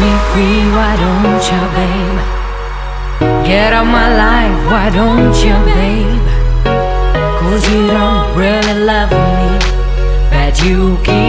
me free, why don't you, babe? Get out my life, why don't you, babe? Cause you don't really love me, but you keep.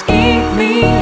keep me.